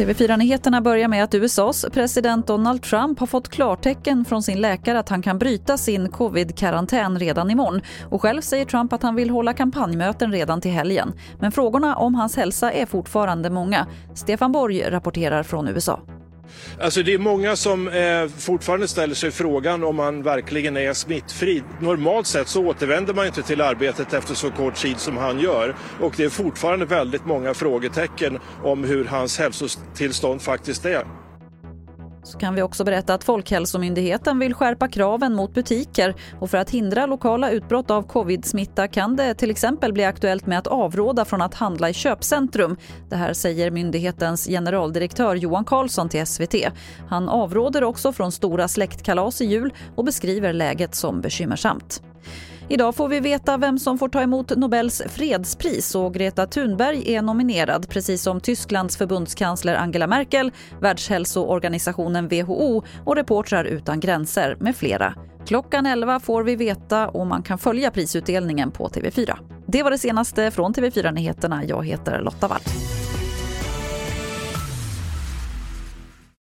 TV4-nyheterna börjar med att USAs president Donald Trump har fått klartecken från sin läkare att han kan bryta sin covid-karantän redan imorgon. Och själv säger Trump att han vill hålla kampanjmöten redan till helgen. Men frågorna om hans hälsa är fortfarande många. Stefan Borg rapporterar från USA. Alltså det är många som eh, fortfarande ställer sig frågan om man verkligen är smittfri. Normalt sett så återvänder man inte till arbetet efter så kort tid som han gör. Och det är fortfarande väldigt många frågetecken om hur hans hälsotillstånd faktiskt är. Så kan vi också berätta att Folkhälsomyndigheten vill skärpa kraven mot butiker och för att hindra lokala utbrott av covid-smitta kan det till exempel bli aktuellt med att avråda från att handla i köpcentrum. Det här säger myndighetens generaldirektör Johan Karlsson till SVT. Han avråder också från stora släktkalas i jul och beskriver läget som bekymmersamt. Idag får vi veta vem som får ta emot Nobels fredspris och Greta Thunberg är nominerad precis som Tysklands förbundskansler Angela Merkel, Världshälsoorganisationen WHO och Reportrar utan gränser med flera. Klockan 11 får vi veta och man kan följa prisutdelningen på TV4. Det var det senaste från TV4 Nyheterna. Jag heter Lotta Wall.